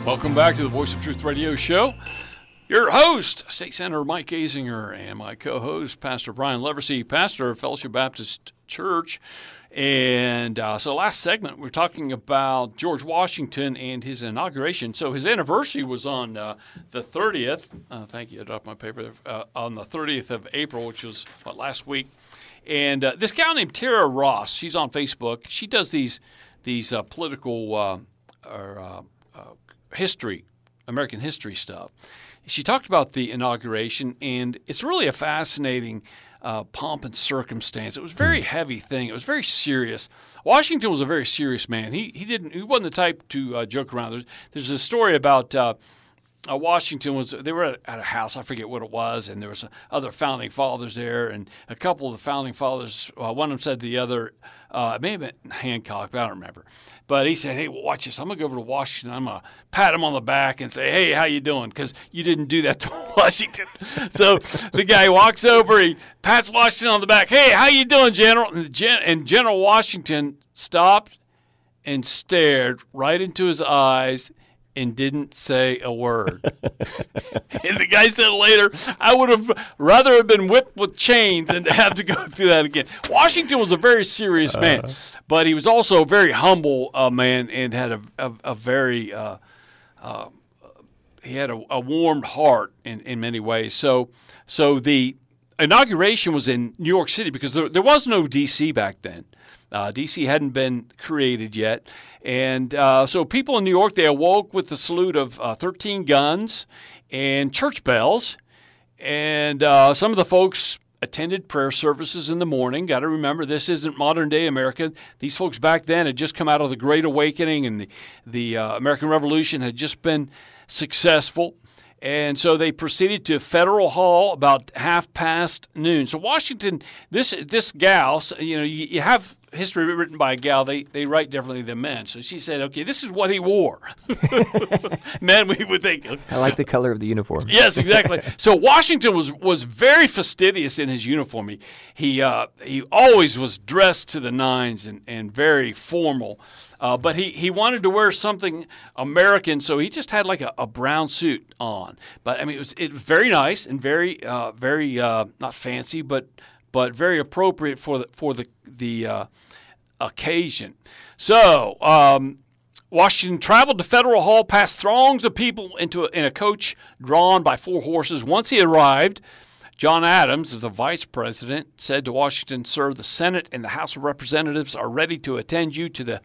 Welcome back to the Voice of Truth Radio Show. Your host, State Senator Mike Azinger, and my co host, Pastor Brian Leversey, pastor of Fellowship Baptist Church. And uh, so, last segment, we're talking about George Washington and his inauguration. So, his anniversary was on uh, the 30th. Uh, thank you, I dropped my paper. Uh, on the 30th of April, which was, what, last week. And uh, this gal named Tara Ross, she's on Facebook. She does these, these uh, political or history, American history stuff. She talked about the inauguration, and it's really a fascinating uh, pomp and circumstance. It was a very Hmm. heavy thing. It was very serious. Washington was a very serious man. He he didn't he wasn't the type to uh, joke around. There's, there's a story about. Uh, uh, Washington was they were at, at a house I forget what it was and there was other founding fathers there and a couple of the founding fathers uh, one of them said to the other uh, it may have been Hancock but I don't remember. But he said hey watch this. I'm gonna go over to Washington. I'm gonna pat him on the back and say hey how you doing because you didn't do that to Washington so the guy walks over he pats Washington on the back. Hey how you doing General? And, Gen- and General Washington stopped and stared right into his eyes and didn't say a word. and the guy said later, I would have rather have been whipped with chains than to have to go through that again. Washington was a very serious man, but he was also a very humble uh, man and had a, a, a very uh, uh, he had a, a warm heart in, in many ways. So so the inauguration was in New York City because there, there was no D.C. back then. Uh, D.C. hadn't been created yet, and uh, so people in New York they awoke with the salute of uh, 13 guns and church bells, and uh, some of the folks attended prayer services in the morning. Got to remember, this isn't modern day America. These folks back then had just come out of the Great Awakening, and the the uh, American Revolution had just been successful. And so they proceeded to Federal Hall about half past noon. So Washington, this this gal, you know, you, you have history written by a gal. They they write differently than men. So she said, okay, this is what he wore. men, we would think. I like the color of the uniform. Yes, exactly. so Washington was was very fastidious in his uniform. He he, uh, he always was dressed to the nines and, and very formal. Uh, but he, he wanted to wear something American, so he just had like a, a brown suit on. But I mean, it was it was very nice and very uh, very uh, not fancy, but but very appropriate for the for the the uh, occasion. So. Um, Washington traveled to Federal Hall past throngs of people into a, in a coach drawn by four horses. Once he arrived, John Adams, the vice president, said to Washington, Sir, the Senate and the House of Representatives are ready to attend you to the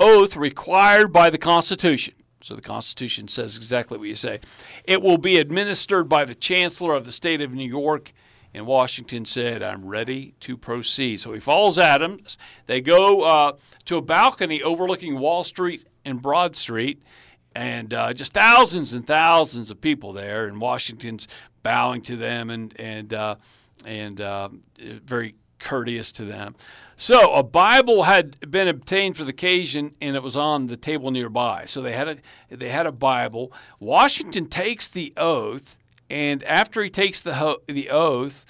oath required by the Constitution. So the Constitution says exactly what you say. It will be administered by the Chancellor of the State of New York. And Washington said, I'm ready to proceed. So he follows Adams. They go uh, to a balcony overlooking Wall Street and Broad Street, and uh, just thousands and thousands of people there. And Washington's bowing to them and, and, uh, and uh, very courteous to them. So a Bible had been obtained for the occasion, and it was on the table nearby. So they had a they had a Bible. Washington takes the oath, and after he takes the ho- the oath,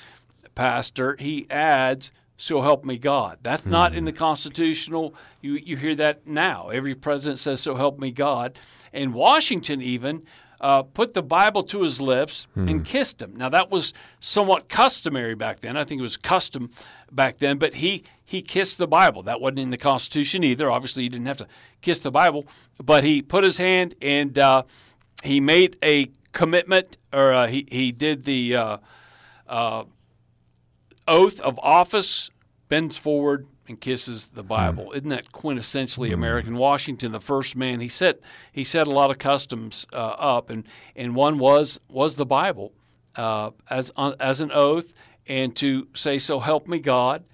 pastor, he adds, "So help me God." That's not in hmm. the constitutional. You you hear that now. Every president says, "So help me God," and Washington even. Uh, put the Bible to his lips and kissed him. Now that was somewhat customary back then. I think it was custom back then, but he he kissed the Bible. That wasn't in the Constitution either. Obviously, he didn't have to kiss the Bible, but he put his hand and uh, he made a commitment, or uh, he he did the uh, uh, oath of office, bends forward and kisses the Bible. Isn't that quintessentially American? Washington, the first man, he set he set a lot of customs uh, up, and and one was was the Bible uh, as on, as an oath, and to say, "So help me God."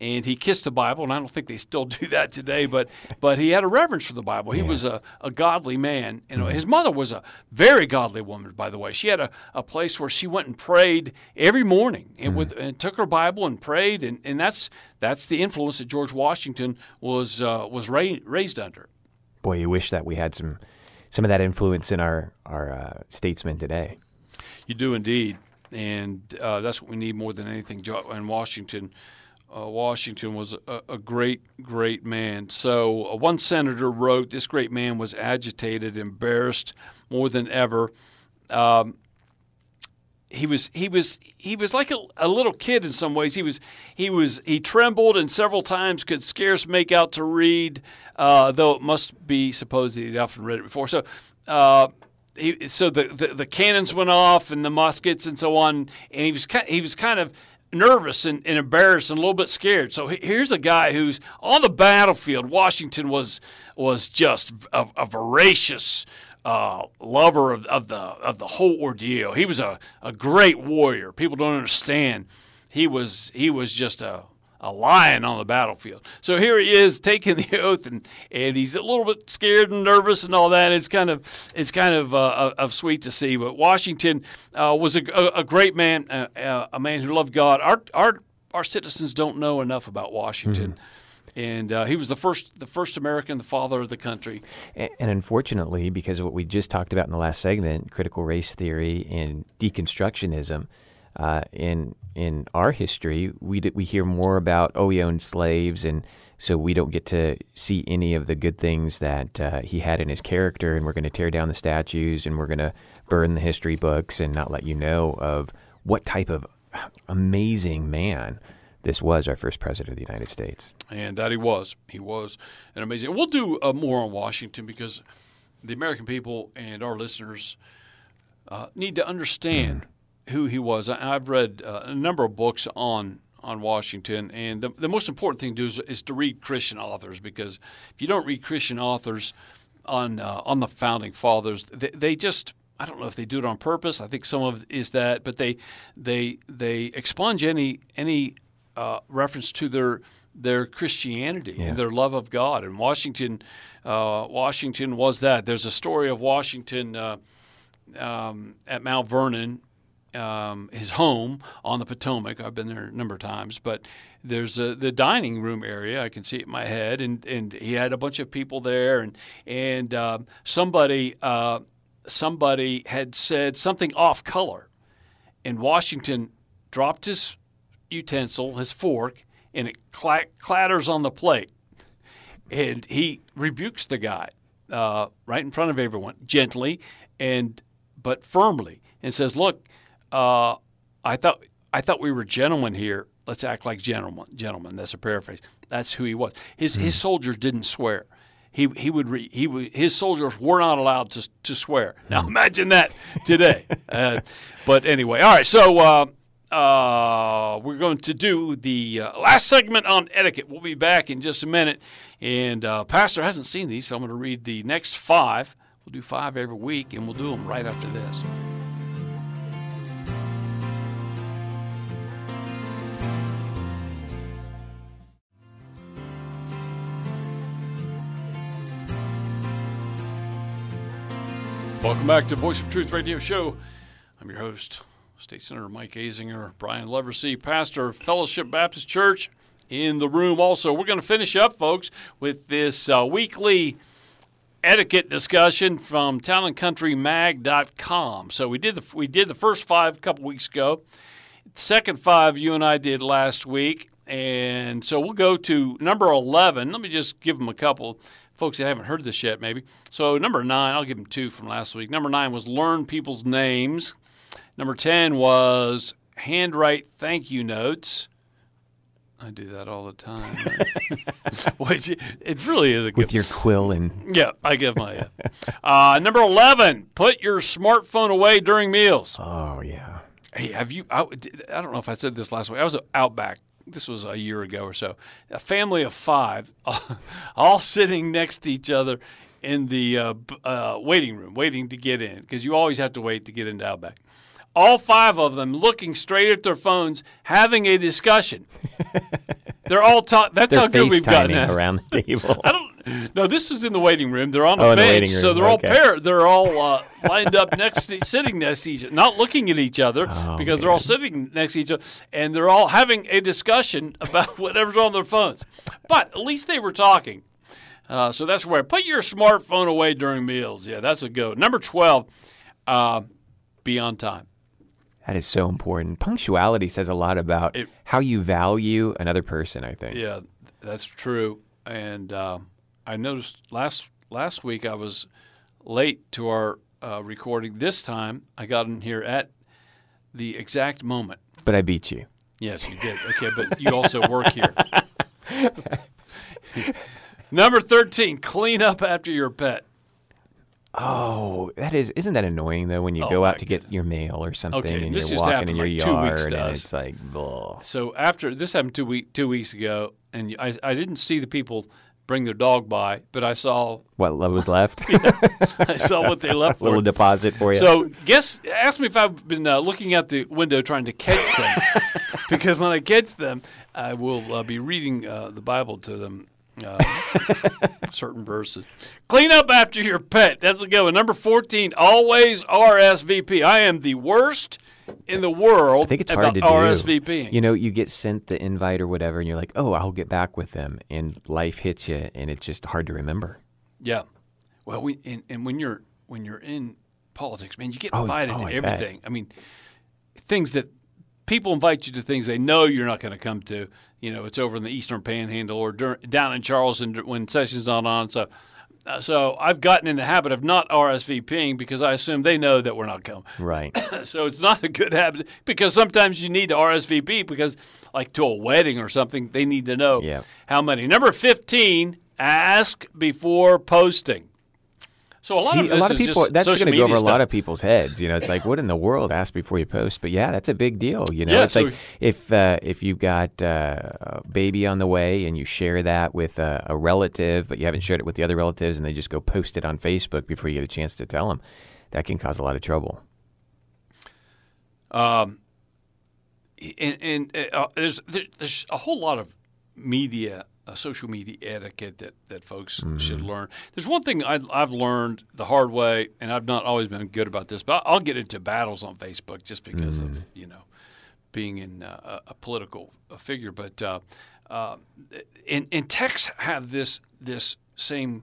And he kissed the Bible, and I don't think they still do that today. But but he had a reverence for the Bible. He was a, a godly man. You know, his mother was a very godly woman, by the way. She had a, a place where she went and prayed every morning, and with and took her Bible and prayed, and, and that's that's the influence that George Washington was uh, was ra- raised under. Boy, you wish that we had some some of that influence in our our uh, statesmen today. You do indeed, and uh, that's what we need more than anything. And Washington, uh, Washington was a, a great, great man. So uh, one senator wrote, "This great man was agitated, embarrassed more than ever." Um, he was he was he was like a, a little kid in some ways. He was he was he trembled and several times could scarce make out to read, uh, though it must be supposed that he'd often read it before. So. Uh, he, so the, the the cannons went off and the muskets and so on, and he was kind, he was kind of nervous and, and embarrassed and a little bit scared. So here's a guy who's on the battlefield. Washington was was just a, a voracious uh, lover of, of the of the whole ordeal. He was a, a great warrior. People don't understand. He was he was just a a lion on the battlefield. So here he is taking the oath, and, and he's a little bit scared and nervous and all that. It's kind of it's kind of uh, of sweet to see. But Washington uh, was a, a, a great man, uh, uh, a man who loved God. Our our our citizens don't know enough about Washington. And uh, he was the first, the first American, the father of the country. A- And unfortunately, because of what we just talked about in the last segment, critical race theory and deconstructionism, uh, in in our history, we d- we hear more about oh he owned slaves, and so we don't get to see any of the good things that uh, he had in his character, and we're going to tear down the statues, and we're going to burn the history books, and not let you know of what type of amazing man this was, our first president of the United States. And that he was. He was an amazing. We'll do uh, more on Washington because the American people and our listeners uh, need to understand who he was. I, I've read uh, a number of books on on Washington, and the, the most important thing to do is, is to read Christian authors because if you don't read Christian authors on uh, on the founding fathers, they, they just I don't know if they do it on purpose. I think some of it is that, but they they they expunge any any uh, reference to their their Christianity and their love of God. And Washington, uh, Washington was that. There's a story of Washington uh, um, at Mount Vernon, um, his home on the Potomac. I've been there a number of times, but there's a, the dining room area. I can see it in my head, and, and he had a bunch of people there, and and um somebody uh, somebody had said something off color, and Washington dropped his utensil, his fork, and it cla- clatters on the plate. And he rebukes the guy uh, right in front of everyone, gently and but firmly, and says, "Look, uh, I thought I thought we were gentlemen here. Let's act like gentlemen. Gentlemen. That's a paraphrase. That's who he was. His his soldiers didn't swear." He, he would re, he would, his soldiers were not allowed to to swear. Now imagine that today. uh, but anyway, all right. So uh, uh, we're going to do the uh, last segment on etiquette. We'll be back in just a minute. And uh, Pastor hasn't seen these, so I'm going to read the next five. We'll do five every week, and we'll do them right after this. Welcome back to Voice of Truth Radio Show. I'm your host, State Senator Mike Azinger, Brian Leversey, pastor of Fellowship Baptist Church in the room. Also, we're going to finish up, folks, with this uh, weekly etiquette discussion from townandcountrymag.com. So we did the we did the first five a couple weeks ago. The second five you and I did last week, and so we'll go to number eleven. Let me just give them a couple folks that haven't heard this yet, maybe. So number nine, I'll give them two from last week. Number nine was learn people's names. Number ten was handwrite thank you notes. I do that all the time. Which it really is a good With your quill and yeah, I give my. Uh, number eleven, put your smartphone away during meals. oh yeah. Hey, have you? I, I don't know if I said this last week. I was out back. This was a year ago or so. A family of five, all sitting next to each other in the uh, uh, waiting room, waiting to get in, because you always have to wait to get into Outback. All five of them looking straight at their phones, having a discussion. They're all talking. That's They're how good we've gotten. Around the table. I don't. No, this is in the waiting room. They're on a Oh, the bench, waiting so they're all okay. paired. They're all uh, lined up next, to, sitting next to each other, not looking at each other Oh, because they're all sitting next to each other, and they're all having a discussion about whatever's on their phones. But at least they were talking. Uh, so that's where I put your smartphone away during meals. Yeah, that's a go. Number twelve, uh, be on time. That is so important. Punctuality says a lot about It- how you value another person. I think. Yeah, that's true. And uh, I noticed last last week I was late to our uh, recording. This time I got in here at the exact moment. But I beat you. Yes, you did. Okay, but you also work here. Number thirteen: clean up after your pet. Oh, that is isn't that annoying though when you Oh, go out to get your mail or something Okay, and you're walking in your like yard and it's like, ugh. So after this happened two week two weeks ago, and I I didn't see the people bring their dog by, but I saw what was left? I saw what they left A Little deposit for you. So, guess ask me if I've been uh, looking out the window trying to catch them, because when I catch them, I will uh, be reading uh, the Bible to them. Uh, certain verses. Clean up after your pet. That's a good one. Number fourteen. Always RSVP. I am the worst in the world. I think it's hard to do. RSVP. You know, you get sent the invite or whatever, and you're like, "Oh, I'll get back with them," and life hits you, and it's just hard to remember. Yeah. Well, we and, and when you're when you're in politics, man, you get Oh, invited oh, to I bet. everything. I mean, things that people invite you to things they know you're not going to come to. You know, it's over in the Eastern Panhandle or dur- down in Charleston when session's not on. So, uh, so I've gotten in the habit of not RSVPing because I assume they know that we're not coming. Right. So it's not a good habit because sometimes you need to RSVP because, like to a wedding or something, they need to know Yeah. how many. Number fifteen: ask before posting. So a lot See, of a lot of people that's going to go over media a lot of people's heads. You know, it's like, what in the world? Ask before you post. But yeah, that's a big deal. You know, Yeah, it's so- like if uh, if you've got uh, a baby on the way and you share that with a, a relative, but you haven't shared it with the other relatives, and they just go post it on Facebook before you get a chance to tell them, that can cause a lot of trouble. and, and uh, there's there's a whole lot of media, uh, social media etiquette that that folks Mm-hmm. should learn. There's one thing I, I've learned the hard way, and I've not always been good about this, but I'll get into battles on Facebook just because Mm-hmm. of you know being in uh, a, political figure. But uh, uh, and, and texts have this this same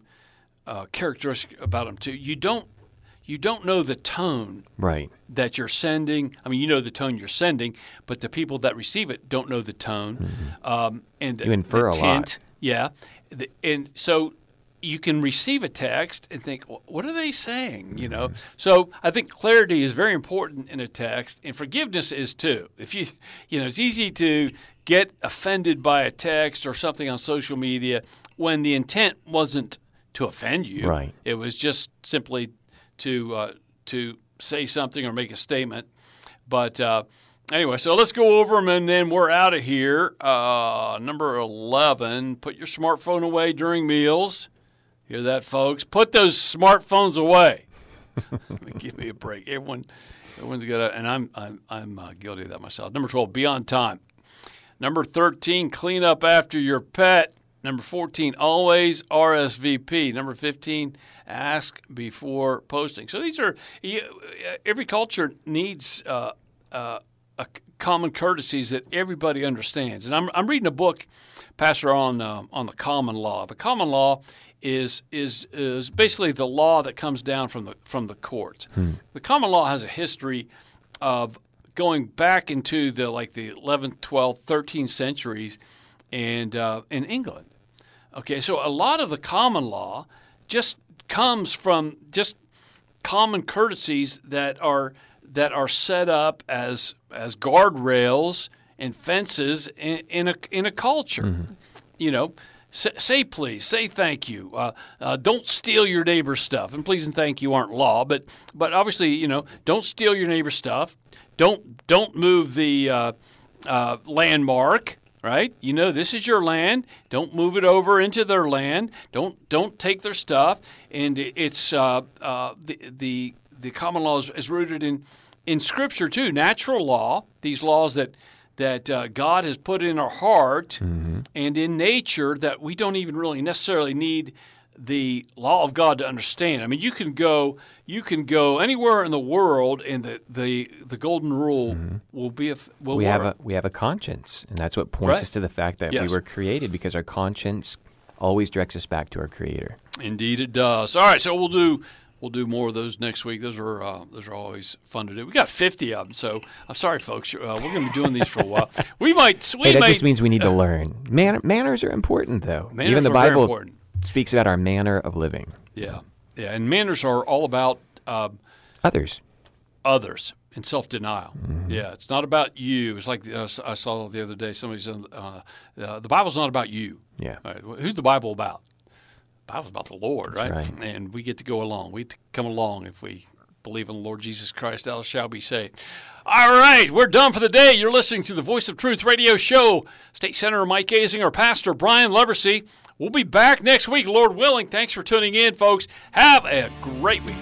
uh, characteristic about them too. You don't you don't know the tone Right. that you're sending. I mean, you know the tone you're sending, but the people that receive it don't know the tone. Um, and the, Mm-hmm. You infer the a lot. Yeah, The- and so you can receive a text and think, what are they saying? You Mm-hmm. know. So I think clarity is very important in a text, and forgiveness is too. If you, you know, it's easy to get offended by a text or something on social media when the intent wasn't to offend you. Right. It was just simply to uh, to say something or make a statement. But uh, anyway, so let's go over them and then we're out of here. Uh, number 11, put your smartphone away during meals. Hear that, folks? Put those smartphones away. Give me a break. Everyone, everyone's got and I'm, I'm, I'm uh, guilty of that myself. Number 12, be on time. Number 13, clean up after your pet. Number 14, always RSVP. Number 15, ask before posting. So these are, every culture needs uh, uh, common courtesies that everybody understands. And I'm, I'm reading a book, Pastor, on, uh, on the common law. The common law is, is, is basically the law that comes down from the, from the courts. The common law has a history of going back into the like the 11th, 12th, 13th centuries, and uh, in England, Okay, so a lot of the common law just comes from just common courtesies that are that are set up as as guardrails and fences in, in a in a culture. You know, say, say please, say thank you. Uh, uh, don't steal your neighbor's stuff. And please and thank you aren't law, but but obviously you know don't steal your neighbor's stuff. Don't don't move the uh, uh, landmark. Right, you know this is your land. Don't move it over into their land. Don't don't take their stuff. And it's uh, uh, the the the common law is, is rooted in in Scripture too. Natural law, these laws that that uh, God has put in our heart and in nature that we don't even really necessarily need the law of God to understand. I mean, you can go you can go anywhere in the world, and the the, the golden rule will be a, will we work. have a we have a conscience, and that's what points Right. us to the fact that Yes. we were created because our conscience always directs us back to our Creator. Indeed, it does. All right, so we'll do we'll do more of those next week. Those are uh, those are always fun to do. We got fifty of them, so I'm sorry, folks. Uh, we're going to be doing these for a while. We might. We Hey, that just means we need to learn. Man- manners are important, though. Manners Even the Bible important. Speaks about our manner of living. Yeah, yeah, and manners are all about uh, Others. others and self denial. Yeah, it's not about you. It's like uh, I saw the other day. Somebody said uh, uh, the Bible's not about you. Yeah. Right, wh- who's the Bible about? The Bible's about the Lord, right? right. And we get to go along. We get to come along if we believe in the Lord Jesus Christ, thou shall be saved. All right, we're done for the day. You're listening to the Voice of Truth radio show. State Senator Mike Azinger, Pastor Brian Leversey. We'll be back next week, Lord willing. Thanks for tuning in, folks. Have a great week.